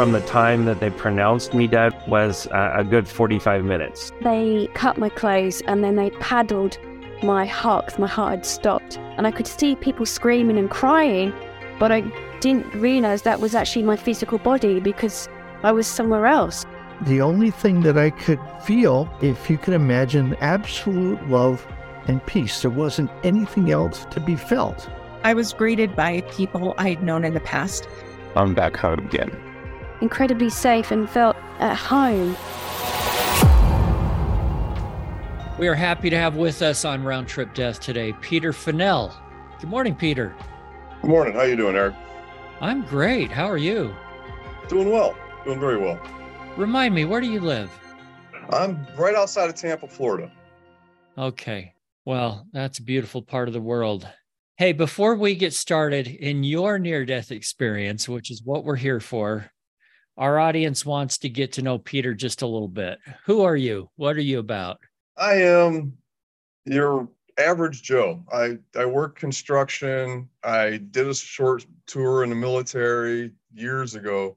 from the time that they pronounced me dead was uh, a good 45 minutes. They cut my clothes and then they paddled my heart 'cause my heart had stopped. And I could see people screaming and crying, but I didn't realize that was actually my physical body because I was somewhere else. The only thing that I could feel, if you can imagine, absolute love and peace. There wasn't anything else to be felt. I was greeted by people I'd known in the past. I'm back home again. Incredibly safe and felt at home. We are happy to have with us on Round Trip Death today Peter Finnell. Good morning, Peter. Good morning. How are you doing, Eric? I'm great. How are you? Doing well. Doing very well. Remind me, where do you live? I'm right outside of Tampa, Florida. Okay. Well, that's a beautiful part of the world. Hey, before we get started in your near death experience, which is what we're here for, our audience wants to get to know Peter just a little bit. Who are you? What are you about? I am your average Joe. I, I work construction. I did a short tour in the military years ago.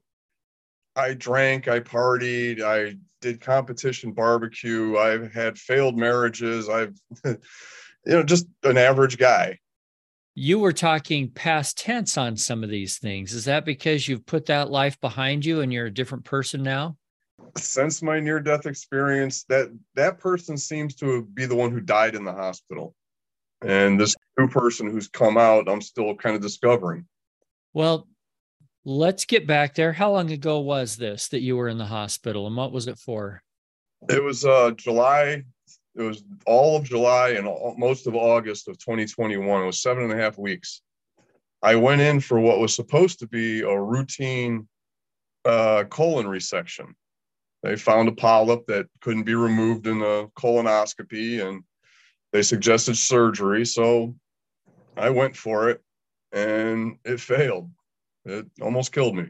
I drank, I partied, I did competition barbecue. I've had failed marriages. I've, you know, just an average guy. You were talking past tense on some of these things. Is that because you've put that life behind you and you're a different person now? Since my near death experience, that that person seems to be the one who died in the hospital. And this new person who's come out, I'm still kind of discovering. Well, let's get back there. How long ago was this that you were in the hospital and what was it for? It was uh, July. It was all of July and all, most of August of 2021. It was seven and a half weeks. I went in for what was supposed to be a routine uh, colon resection. They found a polyp that couldn't be removed in the colonoscopy and they suggested surgery. So I went for it and it failed. It almost killed me.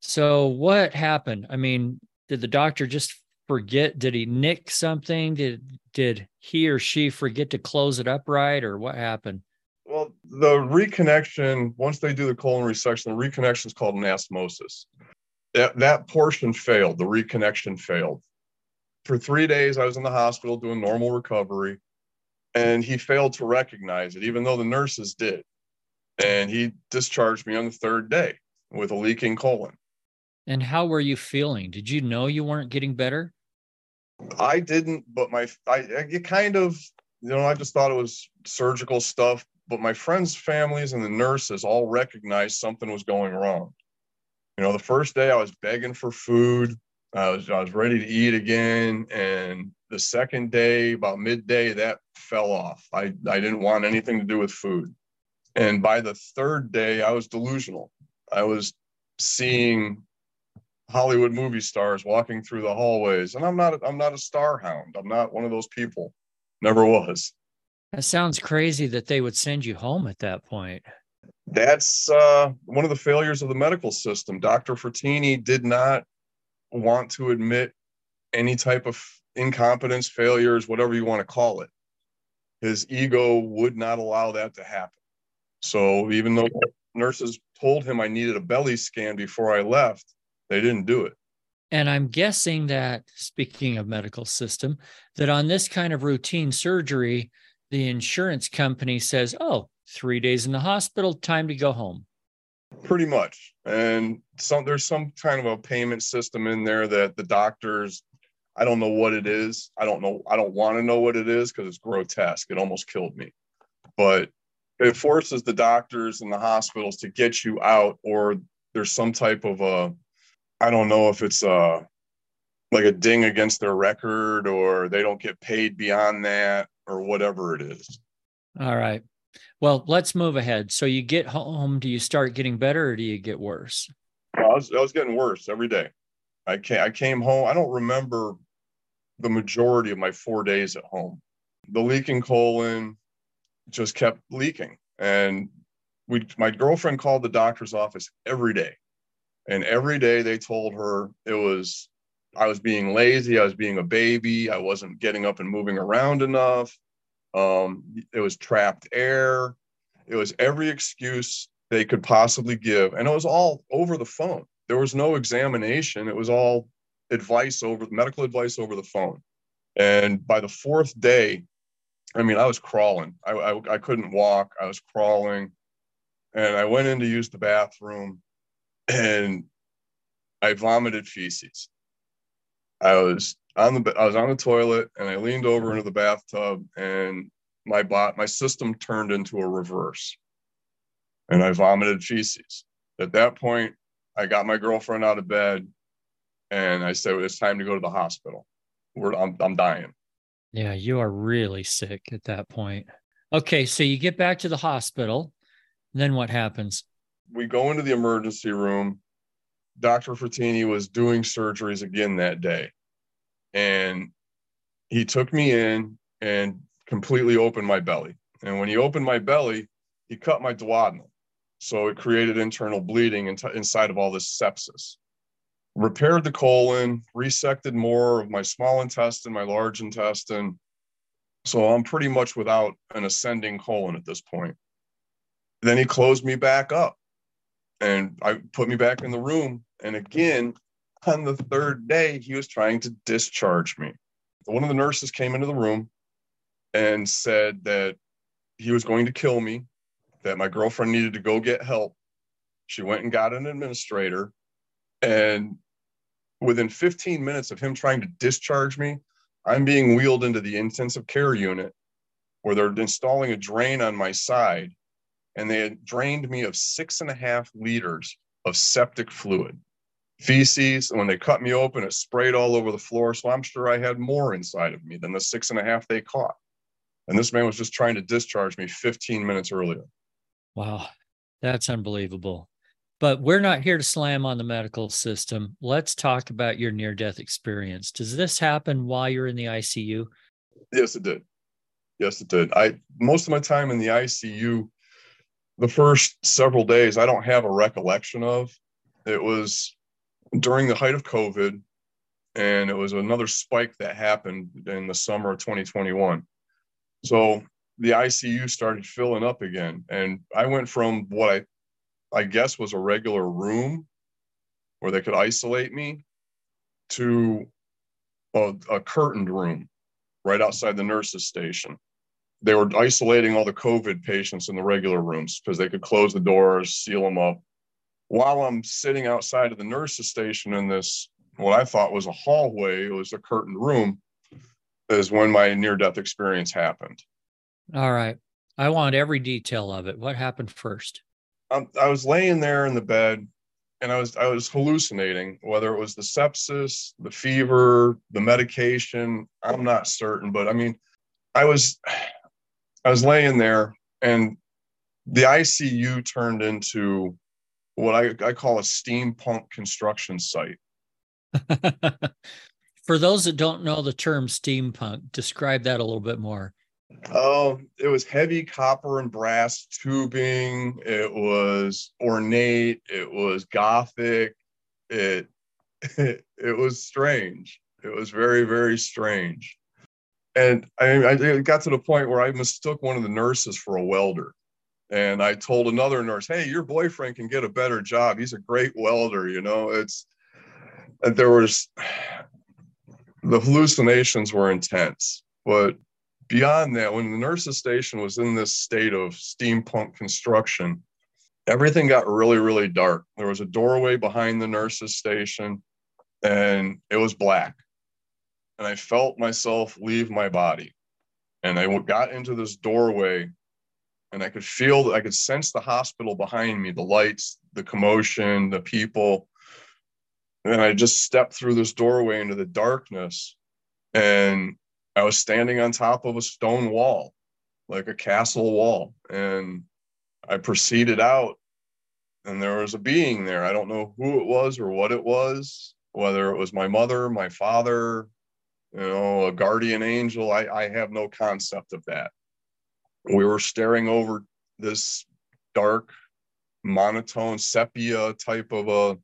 So what happened? I mean, did the doctor just forget? Did he nick something? Did did he or she forget to close it up right, or what happened? Well, the reconnection, once they do the colon resection, the reconnection is called anastomosis. That, that portion failed, the reconnection failed. For three days, I was in the hospital doing normal recovery, and he failed to recognize it, even though the nurses did. And he discharged me on the third day with a leaking colon. And how were you feeling? Did you know you weren't getting better? I didn't, but my I it kind of you know I just thought it was surgical stuff. But my friends' families and the nurses all recognized something was going wrong. You know, the first day I was begging for food. I was I was ready to eat again, and the second day, about midday, that fell off. I I didn't want anything to do with food. And by the third day, I was delusional. I was seeing Hollywood movie stars walking through the hallways, and I'm not I'm not a star hound. I'm not one of those people. Never was. That sounds crazy that they would send you home at that point. That's uh, one of the failures of the medical system. Dr. Frattini did not want to admit any type of incompetence, failures, whatever you want to call it. His ego would not allow that to happen. So even though nurses told him I needed a belly scan before I left, they didn't do it. And I'm guessing that, speaking of medical system, that on this kind of routine surgery, the insurance company says, oh, three days in the hospital, time to go home. Pretty much. And some there's some kind of a payment system in there that the doctors, I don't know what it is. I don't know. I don't want to know what it is because it's grotesque. It almost killed me. But it forces the doctors and the hospitals to get you out, or there's some type of a I don't know if it's uh like a ding against their record or they don't get paid beyond that or whatever it is. All right. Well, let's move ahead. So you get home, do you start getting better or do you get worse? I was, I was getting worse every day. I came, I came home. I don't remember the majority of my four days at home. The leaking colon just kept leaking. And we, my girlfriend called the doctor's office every day and every day they told her it was I was being lazy, I was being a baby, I wasn't getting up and moving around enough. Um, it was trapped air. It was every excuse they could possibly give, and it was all over the phone. there was no examination. It was all advice over medical advice over the phone. And by the fourth day, I mean, I was crawling. I, I, I couldn't walk. I was crawling. And I went in to use the bathroom and I vomited feces. I was on the I was on the toilet and I leaned over into the bathtub and my bot my system turned into a reverse and I vomited feces. At that point, I got my girlfriend out of bed and I said it's time to go to the hospital. We're, I'm I'm dying. Yeah, you are really sick at that point. Okay, so you get back to the hospital. Then what happens? We go into the emergency room. Dr. Frattini was doing surgeries again that day. And he took me in and completely opened my belly. And when he opened my belly, he cut my duodenum. So it created internal bleeding inside of all this sepsis. Repaired the colon, resected more of my small intestine, my large intestine. So I'm pretty much without an ascending colon at this point. Then he closed me back up and I put me back in the room. And again, on the third day, he was trying to discharge me. One of the nurses came into the room and said that he was going to kill me, that my girlfriend needed to go get help. She went and got an administrator. And within 15 minutes of him trying to discharge me, I'm being wheeled into the intensive care unit where they're installing a drain on my side. And they had drained me of six and a half liters of septic fluid feces. And When they cut me open, it sprayed all over the floor. So I'm sure I had more inside of me than the six and a half they caught. And this man was just trying to discharge me 15 minutes earlier. Wow, that's unbelievable. But we're not here to slam on the medical system. Let's talk about your near death experience. Does this happen while you're in the ICU? Yes, it did. Yes, it did. I most of my time in the ICU, the first several days, I don't have a recollection of. It was during the height of COVID, and it was another spike that happened in the summer of 2021. So the ICU started filling up again, and I went from what I, I guess was a regular room, where they could isolate me, to a, a curtained room right outside the nurses' station. They were isolating all the COVID patients in the regular rooms because they could close the doors, seal them up, while I'm sitting outside of the nurse's station in this, what I thought was a hallway, it was a curtained room, is when my near death experience happened. All right. I want every detail of it. What happened first? Um, I was laying there in the bed and I was I was hallucinating whether it was the sepsis, the fever, the medication. I'm not certain, but I mean, I was I was laying there and the ICU turned into what I, I call a steampunk construction site. For those that don't know the term steampunk, describe that a little bit more. Oh, it was heavy copper and brass tubing. It was ornate. It was gothic. It, it, it was strange. It was very, very strange. And I, I got to the point where I mistook one of the nurses for a welder. And I told another nurse, hey, your boyfriend can get a better job. He's a great welder, you know. It's and there was the hallucinations were intense. But beyond that, when the nurse's station was in this state of steampunk construction, everything got really, really dark. There was a doorway behind the nurse's station, and it was black. And I felt myself leave my body. And I got into this doorway and I could feel, I could sense the hospital behind me, the lights, the commotion, the people. And I just stepped through this doorway into the darkness, and I was standing on top of a stone wall, like a castle wall. And I proceeded out, and there was a being there. I don't know who it was or what it was, whether it was my mother, my father, you know, a guardian angel. I, I have no concept of that we were staring over this dark monotone sepia type of a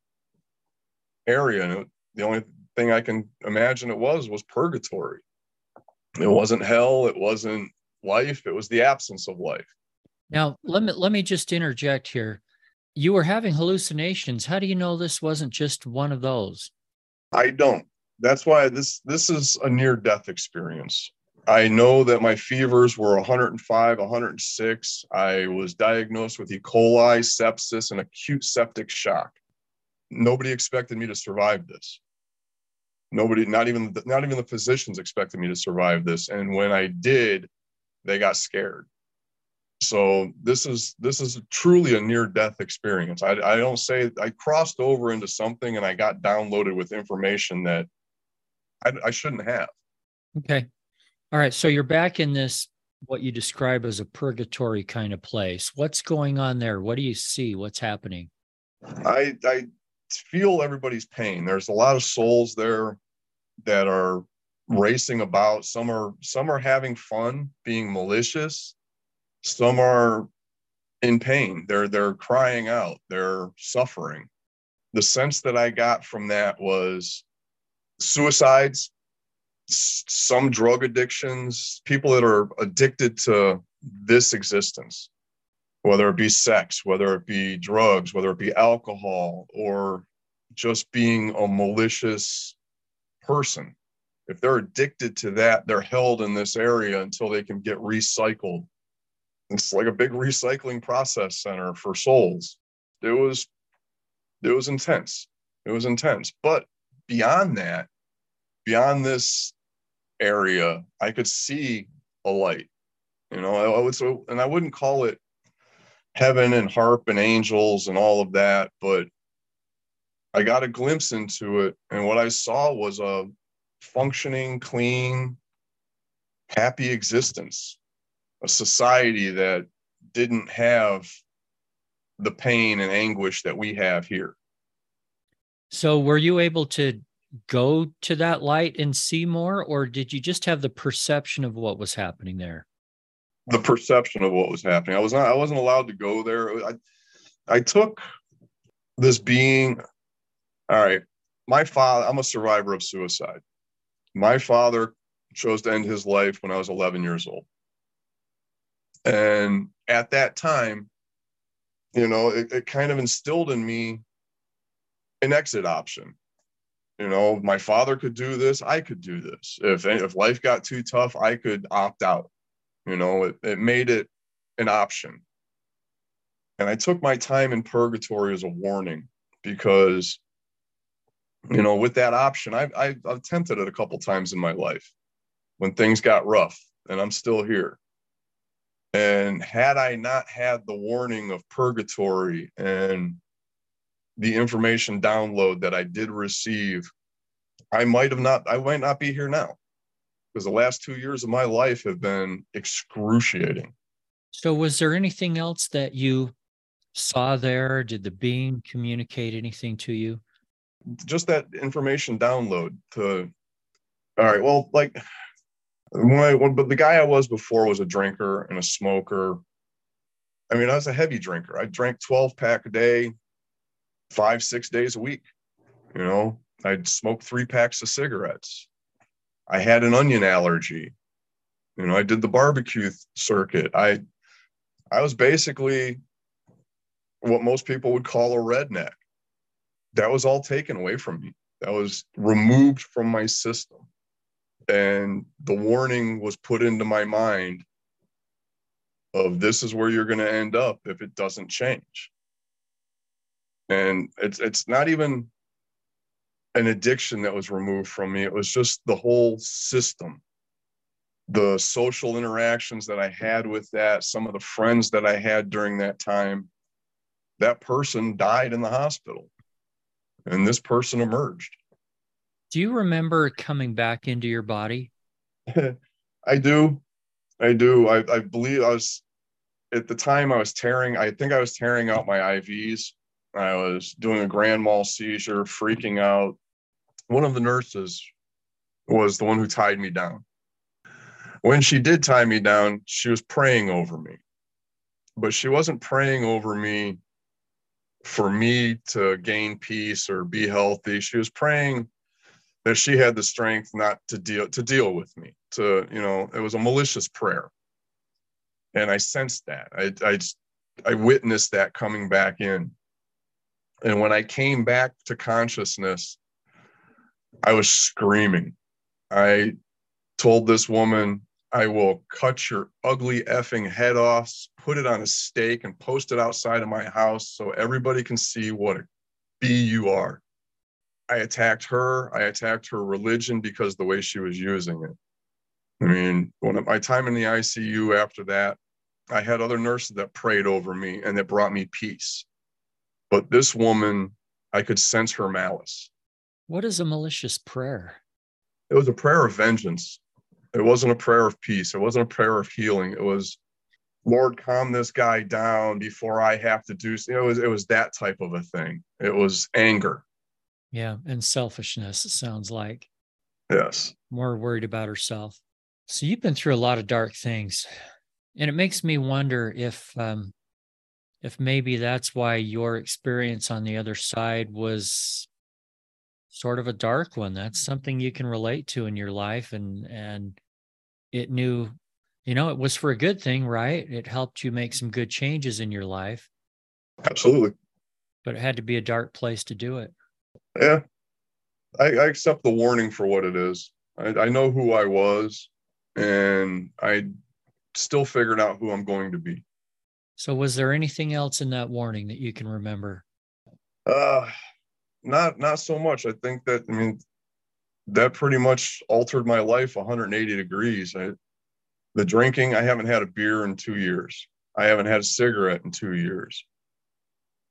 area and it, the only thing i can imagine it was was purgatory it wasn't hell it wasn't life it was the absence of life now let me let me just interject here you were having hallucinations. How do you know this wasn't just one of those? I don't. That's why this this is a near death experience. I know that my fevers were 105, 106. I was diagnosed with E. coli, sepsis, and acute septic shock. Nobody expected me to survive this. Nobody, not even not even the physicians expected me to survive this. And when I did, they got scared. So this is this is truly a near death experience. I, I don't say I crossed over into something and I got downloaded with information that I, I shouldn't have. Okay. All right. So you're back in this, what you describe as a purgatory kind of place. What's going on there? What do you see? What's happening? I, I feel everybody's pain. There's a lot of souls there that are racing about. Some are, some are having fun being malicious. Some are in pain. They're, they're crying out. They're suffering. The sense that I got from that was suicides, some drug addictions, people that are addicted to this existence, whether it be sex, whether it be drugs, whether it be alcohol, or just being a malicious person. If they're addicted to that, they're held in this area until they can get recycled. It's like a big recycling process center for souls. It was it was intense. It was intense. But beyond that, beyond this area, I could see a light. You know, I, I would so, and I wouldn't call it heaven and harp and angels and all of that, but I got a glimpse into it, and what I saw was a functioning, clean, happy existence, a society that didn't have the pain and anguish that we have here. So, were you able to go to that light and see more, or did you just have the perception of what was happening there? The perception of what was happening. I was not. I wasn't allowed to go there. I, I took this being. All right, my father. I'm a survivor of suicide. My father chose to end his life when I was 11 years old, and at that time, you know, it, it kind of instilled in me an exit option. You know my father could do this i could do this. If if life got too tough i could opt out. You know it, it made it an option. And i took my time in purgatory as a warning because you know with that option i've i've attempted it a couple times in my life when things got rough and i'm still here. And had i not had the warning of purgatory and the information download that I did receive, I might have not, I might not be here now because the last two years of my life have been excruciating. So, was there anything else that you saw there? Did the being communicate anything to you? Just that information download to, all right, well, like, when I, when, but the guy I was before was a drinker and a smoker. I mean, I was a heavy drinker. I drank 12 pack a day, five, six days a week. You know, I'd smoke three packs of cigarettes. I had an onion allergy. You know, I did the barbecue circuit. I I was basically what most people would call a redneck. That was all taken away from me. That was removed from my system. And the warning was put into my mind of this is where you're going to end up if it doesn't change and it's it's not even an addiction that was removed from me. It was just the whole system. The social interactions that i had with that some of the friends that i had during that time that person died in the hospital and this person emerged. Do you remember coming back into your body? I do. I do. I, I believe i was at the time i was tearing i think i was tearing out my ivs I was doing a grand mal seizure, freaking out. One of the nurses was the one who tied me down. When she did tie me down, she was praying over me, but she wasn't praying over me for me to gain peace or be healthy. She was praying that she had the strength not to deal to deal with me. To you know, it was a malicious prayer, and I sensed that. I I I witnessed that coming back in And when I came back to consciousness, I was screaming. I told this woman, I will cut your ugly effing head off, put it on a stake, and post it outside of my house so everybody can see what a bee you are. I attacked her. I attacked her religion because the way she was using it. I mean, when my time in the ICU after that, I had other nurses that prayed over me and that brought me peace. But this woman, I could sense her malice. What is a malicious prayer? It was a prayer of vengeance. It wasn't a prayer of peace. It wasn't a prayer of healing. It was, Lord, calm this guy down before I have to do. It was it was that type of a thing. It was anger. Yeah, and selfishness. It sounds like. Yes. More worried about herself. So you've been through a lot of dark things, and it makes me wonder if um, if maybe that's why your experience on the other side was sort of a dark one. That's something you can relate to in your life, and and it knew, you know, it was for a good thing, right? It helped you make some good changes in your life. Absolutely. But it had to be a dark place to do it. Yeah, I, I accept the warning for what it is. I, I know who I was and I still figured out who I'm going to be. So, was there anything else in that warning that you can remember? Uh, not not so much. I think that I mean that pretty much altered my life 180 degrees. I, the drinking, I haven't had a beer in two years. I haven't had a cigarette in two years.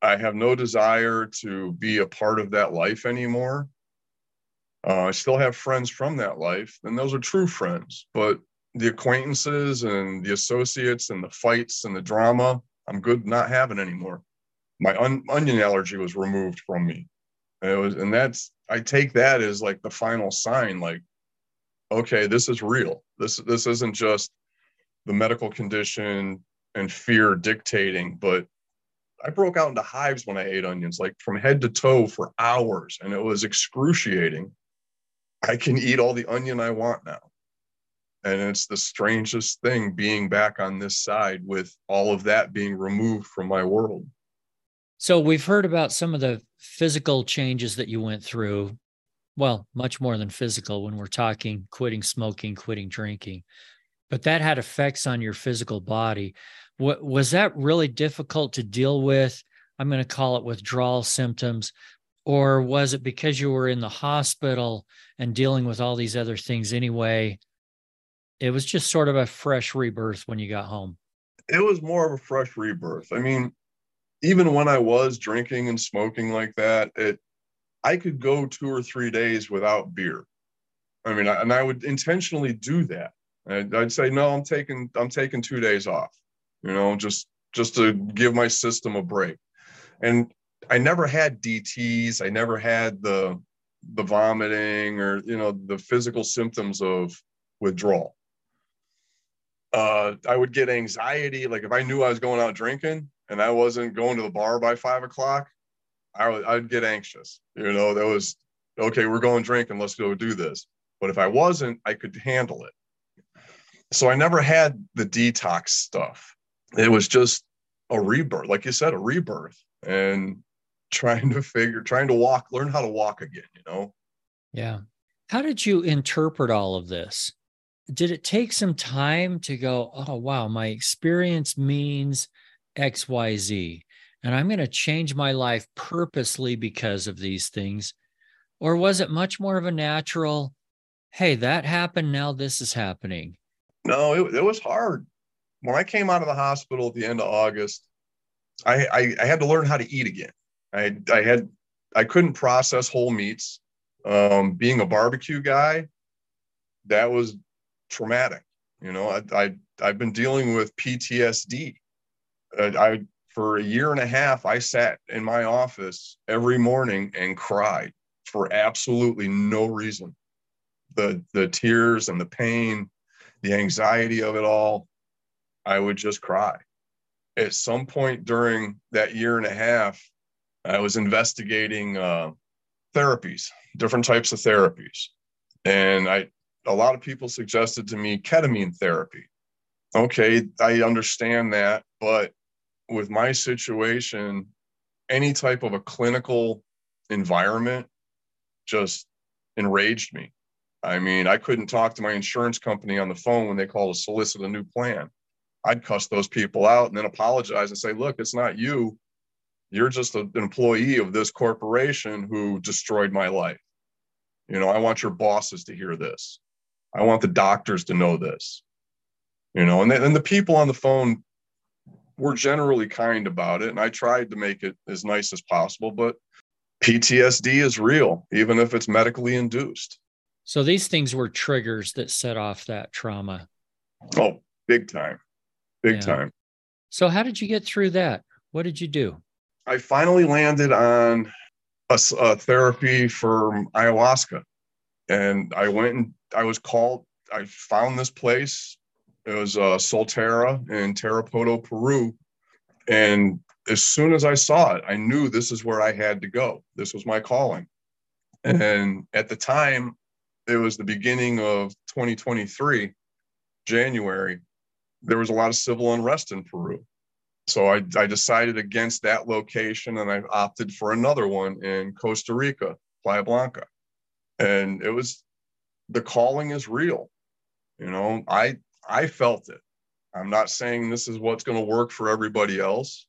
I have no desire to be a part of that life anymore. Uh, I still have friends from that life, and those are true friends. But the acquaintances and the associates and the fights and the drama, I'm good not having anymore. My un- onion allergy was removed from me. And it was, and that's I take that as like the final sign. Like, okay, this is real. This this isn't just the medical condition and fear dictating, but I broke out into hives when I ate onions, like from head to toe for hours, and it was excruciating. I can eat all the onion I want now. And it's the strangest thing being back on this side with all of that being removed from my world. So we've heard about some of the physical changes that you went through. Well, much more than physical when we're talking quitting smoking, quitting drinking. But that had effects on your physical body. What was that really difficult to deal with? I'm going to call it withdrawal symptoms or was it because you were in the hospital and dealing with all these other things anyway it was just sort of a fresh rebirth when you got home. It was more of a fresh rebirth. I mean even when i was drinking and smoking like that it i could go two or three days without beer. I mean and i would intentionally do that. I'd, I'd say no i'm taking i'm taking two days off you know just just to give my system a break. And I never had DTs. I never had the the vomiting or you know the physical symptoms of withdrawal. Uh, I would get anxiety. Like if I knew I was going out drinking and I wasn't going to the bar by five o'clock, I would I'd get anxious. You know, that was okay. We're going drinking. Let's go do this. But if I wasn't, I could handle it. So I never had the detox stuff. It was just a rebirth, like you said, a rebirth. And trying to figure, trying to walk, learn how to walk again, you know? Yeah. How did you interpret all of this? Did it take some time to go, oh, wow, my experience means XYZ, and I'm going to change my life purposely because of these things? Or was it much more of a natural, hey, that happened, now this is happening? No, it, it was hard. When I came out of the hospital at the end of August, I, I, I had to learn how to eat again. I I had I couldn't process whole meats. Um, being a barbecue guy, that was traumatic. You know, I, I I've been dealing with PTSD. Uh, I for a year and a half, I sat in my office every morning and cried for absolutely no reason. The the tears and the pain, the anxiety of it all, I would just cry. At some point during that year and a half, I was investigating uh, therapies, different types of therapies, and I a lot of people suggested to me ketamine therapy. Okay, I understand that, but with my situation any type of a clinical environment just enraged me. I mean, I couldn't talk to my insurance company on the phone when they called to solicit a new plan. I'd cuss those people out and then apologize and say, look, it's not you. You're just an employee of this corporation who destroyed my life. You know, I want your bosses to hear this. I want the doctors to know this. You know, and then and the people on the phone were generally kind about it. And I tried to make it as nice as possible, but PTSD is real, even if it's medically induced. So these things were triggers that set off that trauma. Oh, big time. Big Yeah. time. So how did you get through that? What did you do? I finally landed on a therapy for ayahuasca. And I went and I was called, I found this place. It was uh, Solterra in Tarapoto, Peru. And as soon as I saw it, I knew this is where I had to go. This was my calling. And at the time, it was the beginning of 2023, January. There was a lot of civil unrest in Peru. So I, I decided against that location and I opted for another one in Costa Rica, Playa Blanca. And it was the calling is real. You know, I I felt it. I'm not saying this is what's going to work for everybody else.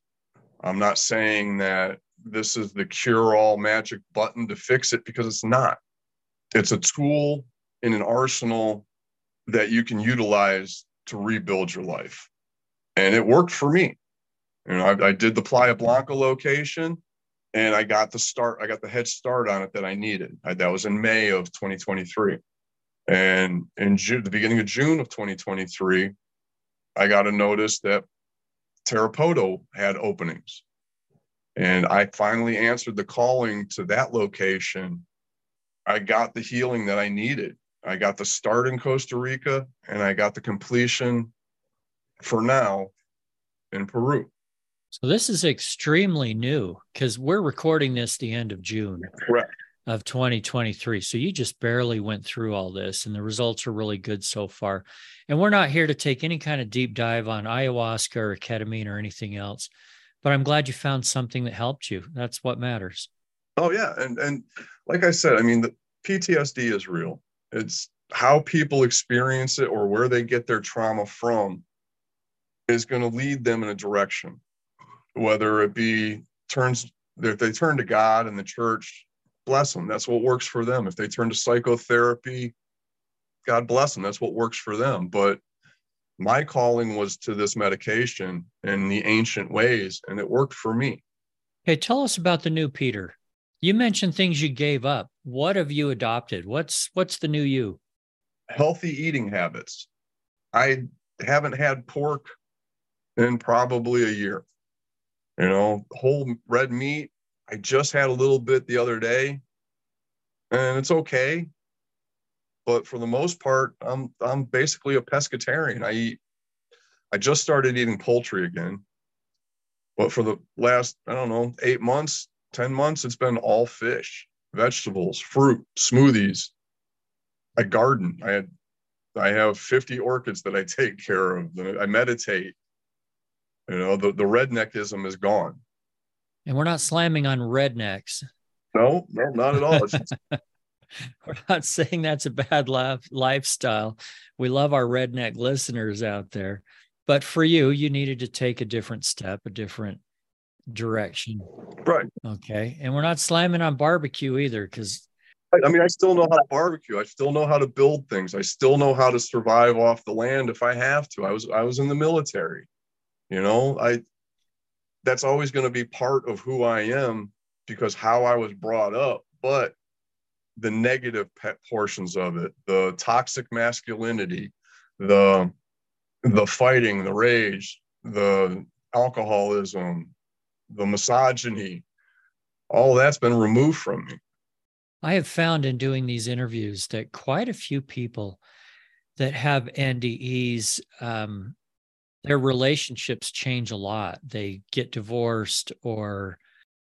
I'm not saying that this is the cure all magic button to fix it because it's not. It's a tool in an arsenal that you can utilize to rebuild your life. And it worked for me. You know, I, I did the Playa Blanca location and I got the start, I got the head start on it that I needed. I, that was in May of 2023. And in June, the beginning of June of 2023, I got a notice that Tarapoto had openings. And I finally answered the calling to that location. I got the healing that I needed. I got the start in Costa Rica and I got the completion for now in Peru. So this is extremely new because we're recording this the end of June of 2023. So you just barely went through all this and the results are really good so far. And we're not here to take any kind of deep dive on ayahuasca or ketamine or anything else. But I'm glad you found something that helped you. That's what matters. Oh yeah, and and like I said, I mean the PTSD is real. It's how people experience it or where they get their trauma from is going to lead them in a direction. Whether it be turns if they turn to God and the church, bless them. That's what works for them. If they turn to psychotherapy, God bless them. That's what works for them. But my calling was to this medication and the ancient ways, and it worked for me. Hey, tell us about the new Peter. You mentioned things you gave up. What have you adopted? What's what's the new you? healthy eating habits. I haven't had pork in probably a year. You know, whole red meat. I just had a little bit the other day, and it's okay. But for the most part, I'm I'm basically a pescatarian. I eat. I just started eating poultry again, but for the last I don't know eight months, ten months, it's been all fish, vegetables, fruit, smoothies. I garden. I had I have 50 orchids that I take care of. I meditate. You know, the, the redneckism is gone. And we're not slamming on rednecks. No, no, not at all. It's, We're not saying that's a bad life, lifestyle. We love our redneck listeners out there. But for you, you needed to take a different step, a different direction. right. Okay. And we're not slamming on barbecue either, because I mean, I still know how to barbecue. I still know how to build things. I still know how to survive off the land if I have to. I was I was in the military. You know, I that's always going to be part of who I am because how I was brought up, but the negative pet portions of it, the toxic masculinity, the the fighting, the rage, the alcoholism, the misogyny, all that's been removed from me. I have found in doing these interviews that quite a few people that have NDEs, um, their relationships change a lot. They get divorced, or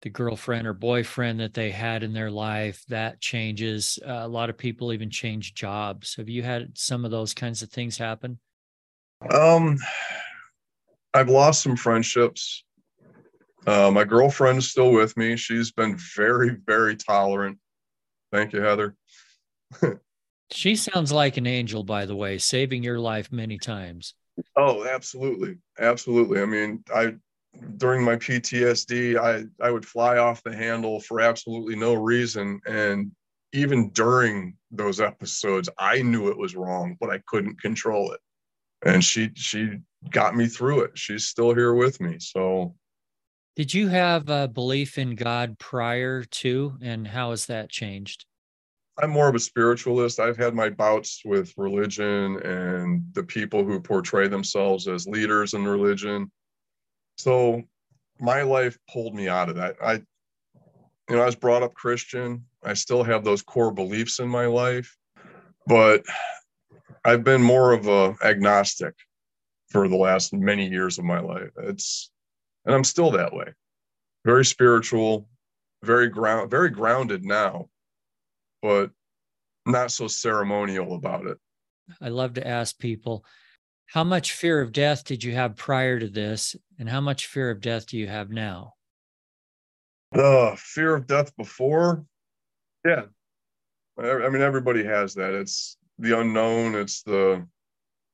the girlfriend or boyfriend that they had in their life that changes. Uh, a lot of people even change jobs. Have you had some of those kinds of things happen? Um, I've lost some friendships Uh, my girlfriend is still with me. She's been very, very tolerant. Thank you, Heather. she sounds like an angel, by the way, saving your life many times. Oh, absolutely. Absolutely. I mean, I during my PTSD, I I would fly off the handle for absolutely no reason and even during those episodes, I knew it was wrong, but I couldn't control it. And she she got me through it. She's still here with me. So did you have a belief in God prior to and how has that changed? I'm more of a spiritualist. I've had my bouts with religion and the people who portray themselves as leaders in religion. So my life pulled me out of that. I, you know, I was brought up Christian. I still have those core beliefs in my life, but I've been more of a agnostic for the last many years of my life. It's, and I'm still that way. Very spiritual, very ground, very grounded now but not so ceremonial about it. I love to ask people, how much fear of death did you have prior to this, and how much fear of death do you have now? The fear of death before, yeah. I mean, everybody has that. It's the unknown. It's the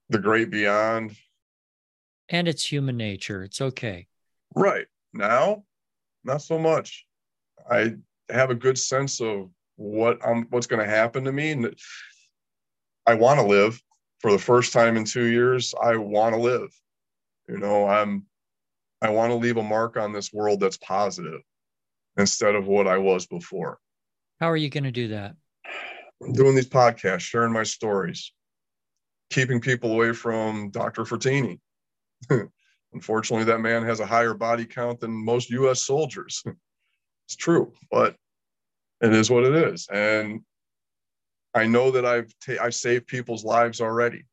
the great beyond. And it's human nature. It's okay. Right now, not so much. I have a good sense of what I'm what's going to happen to me and I want to live. For the first time in 2 years I want to live. You know I'm I want to leave a mark on this world that's positive instead of what I was before. How are you going to do that? I'm doing these podcasts sharing my stories keeping people away from Dr. Frattini unfortunately that man has a higher body count than most US soldiers. It's true but it is what it is. And i know that i've ta- i've saved people's lives already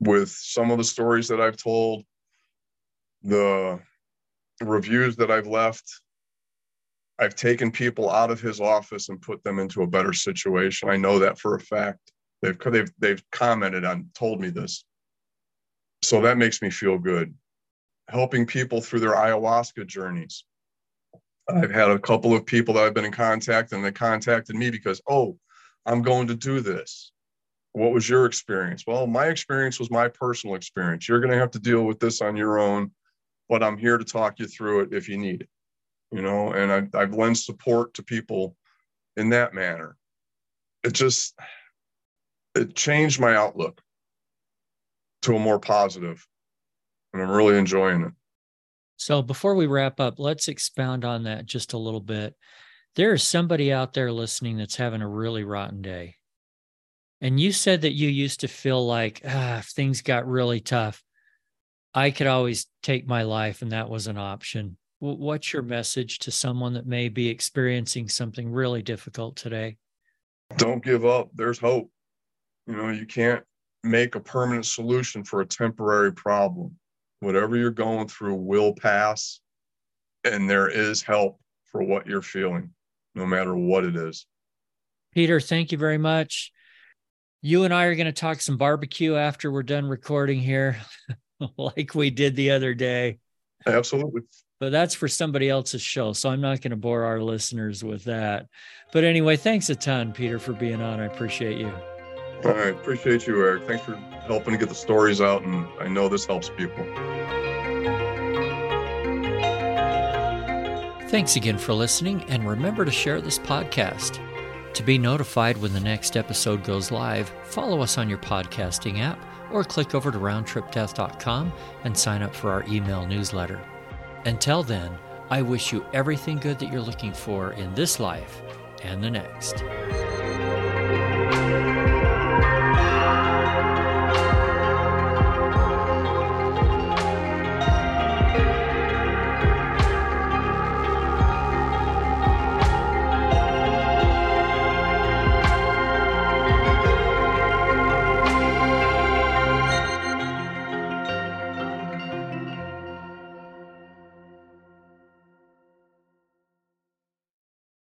with some of the stories that i've told the reviews that i've left. I've taken people out of his office and put them into a better situation. I know that for a fact. They've they've they've commented on told me this. So that makes me feel good. Helping people through their ayahuasca journeys I've had a couple of people that I've been in contact and they contacted me because, oh, I'm going to do this. What was your experience? Well, my experience was my personal experience. You're going to have to deal with this on your own, but I'm here to talk you through it if you need it. You know, and I've, I've lent support to people in that manner. It just, it changed my outlook to a more positive, and I'm really enjoying it. So before we wrap up, let's expound on that just a little bit. There is somebody out there listening that's having a really rotten day. And you said that you used to feel like, ah, if things got really tough, I could always take my life and that was an option. What's your message to someone that may be experiencing something really difficult today? Don't give up. There's hope. You know, you can't make a permanent solution for a temporary problem whatever you're going through will pass and there is help for what you're feeling no matter what it is. Peter thank you very much. You and i are going to talk some barbecue after we're done recording here like we did the other day. Absolutely. But that's for somebody else's show so i'm not going to bore our listeners with that. But anyway thanks a ton peter for being on. I appreciate you. All right appreciate you eric. Thanks for helping to get the stories out and i know this helps people Thanks again for listening, and remember to share this podcast. To be notified when the next episode goes live, follow us on your podcasting app or click over to roundtripdeath.com and sign up for our email newsletter. Until then, I wish you everything good that you're looking for in this life and the next.